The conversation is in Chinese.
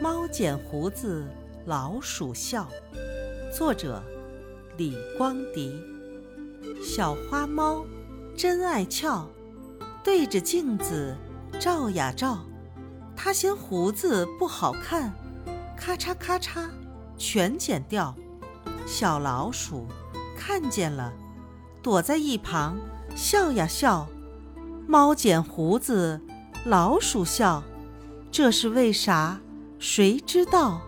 猫剪胡子，老鼠笑。作者：李光迪。小花猫真爱俏，对着镜子照呀照，它嫌胡子不好看，咔嚓咔嚓全剪掉。小老鼠看见了，躲在一旁笑呀笑。猫剪胡子，老鼠笑，这是为啥？谁知道？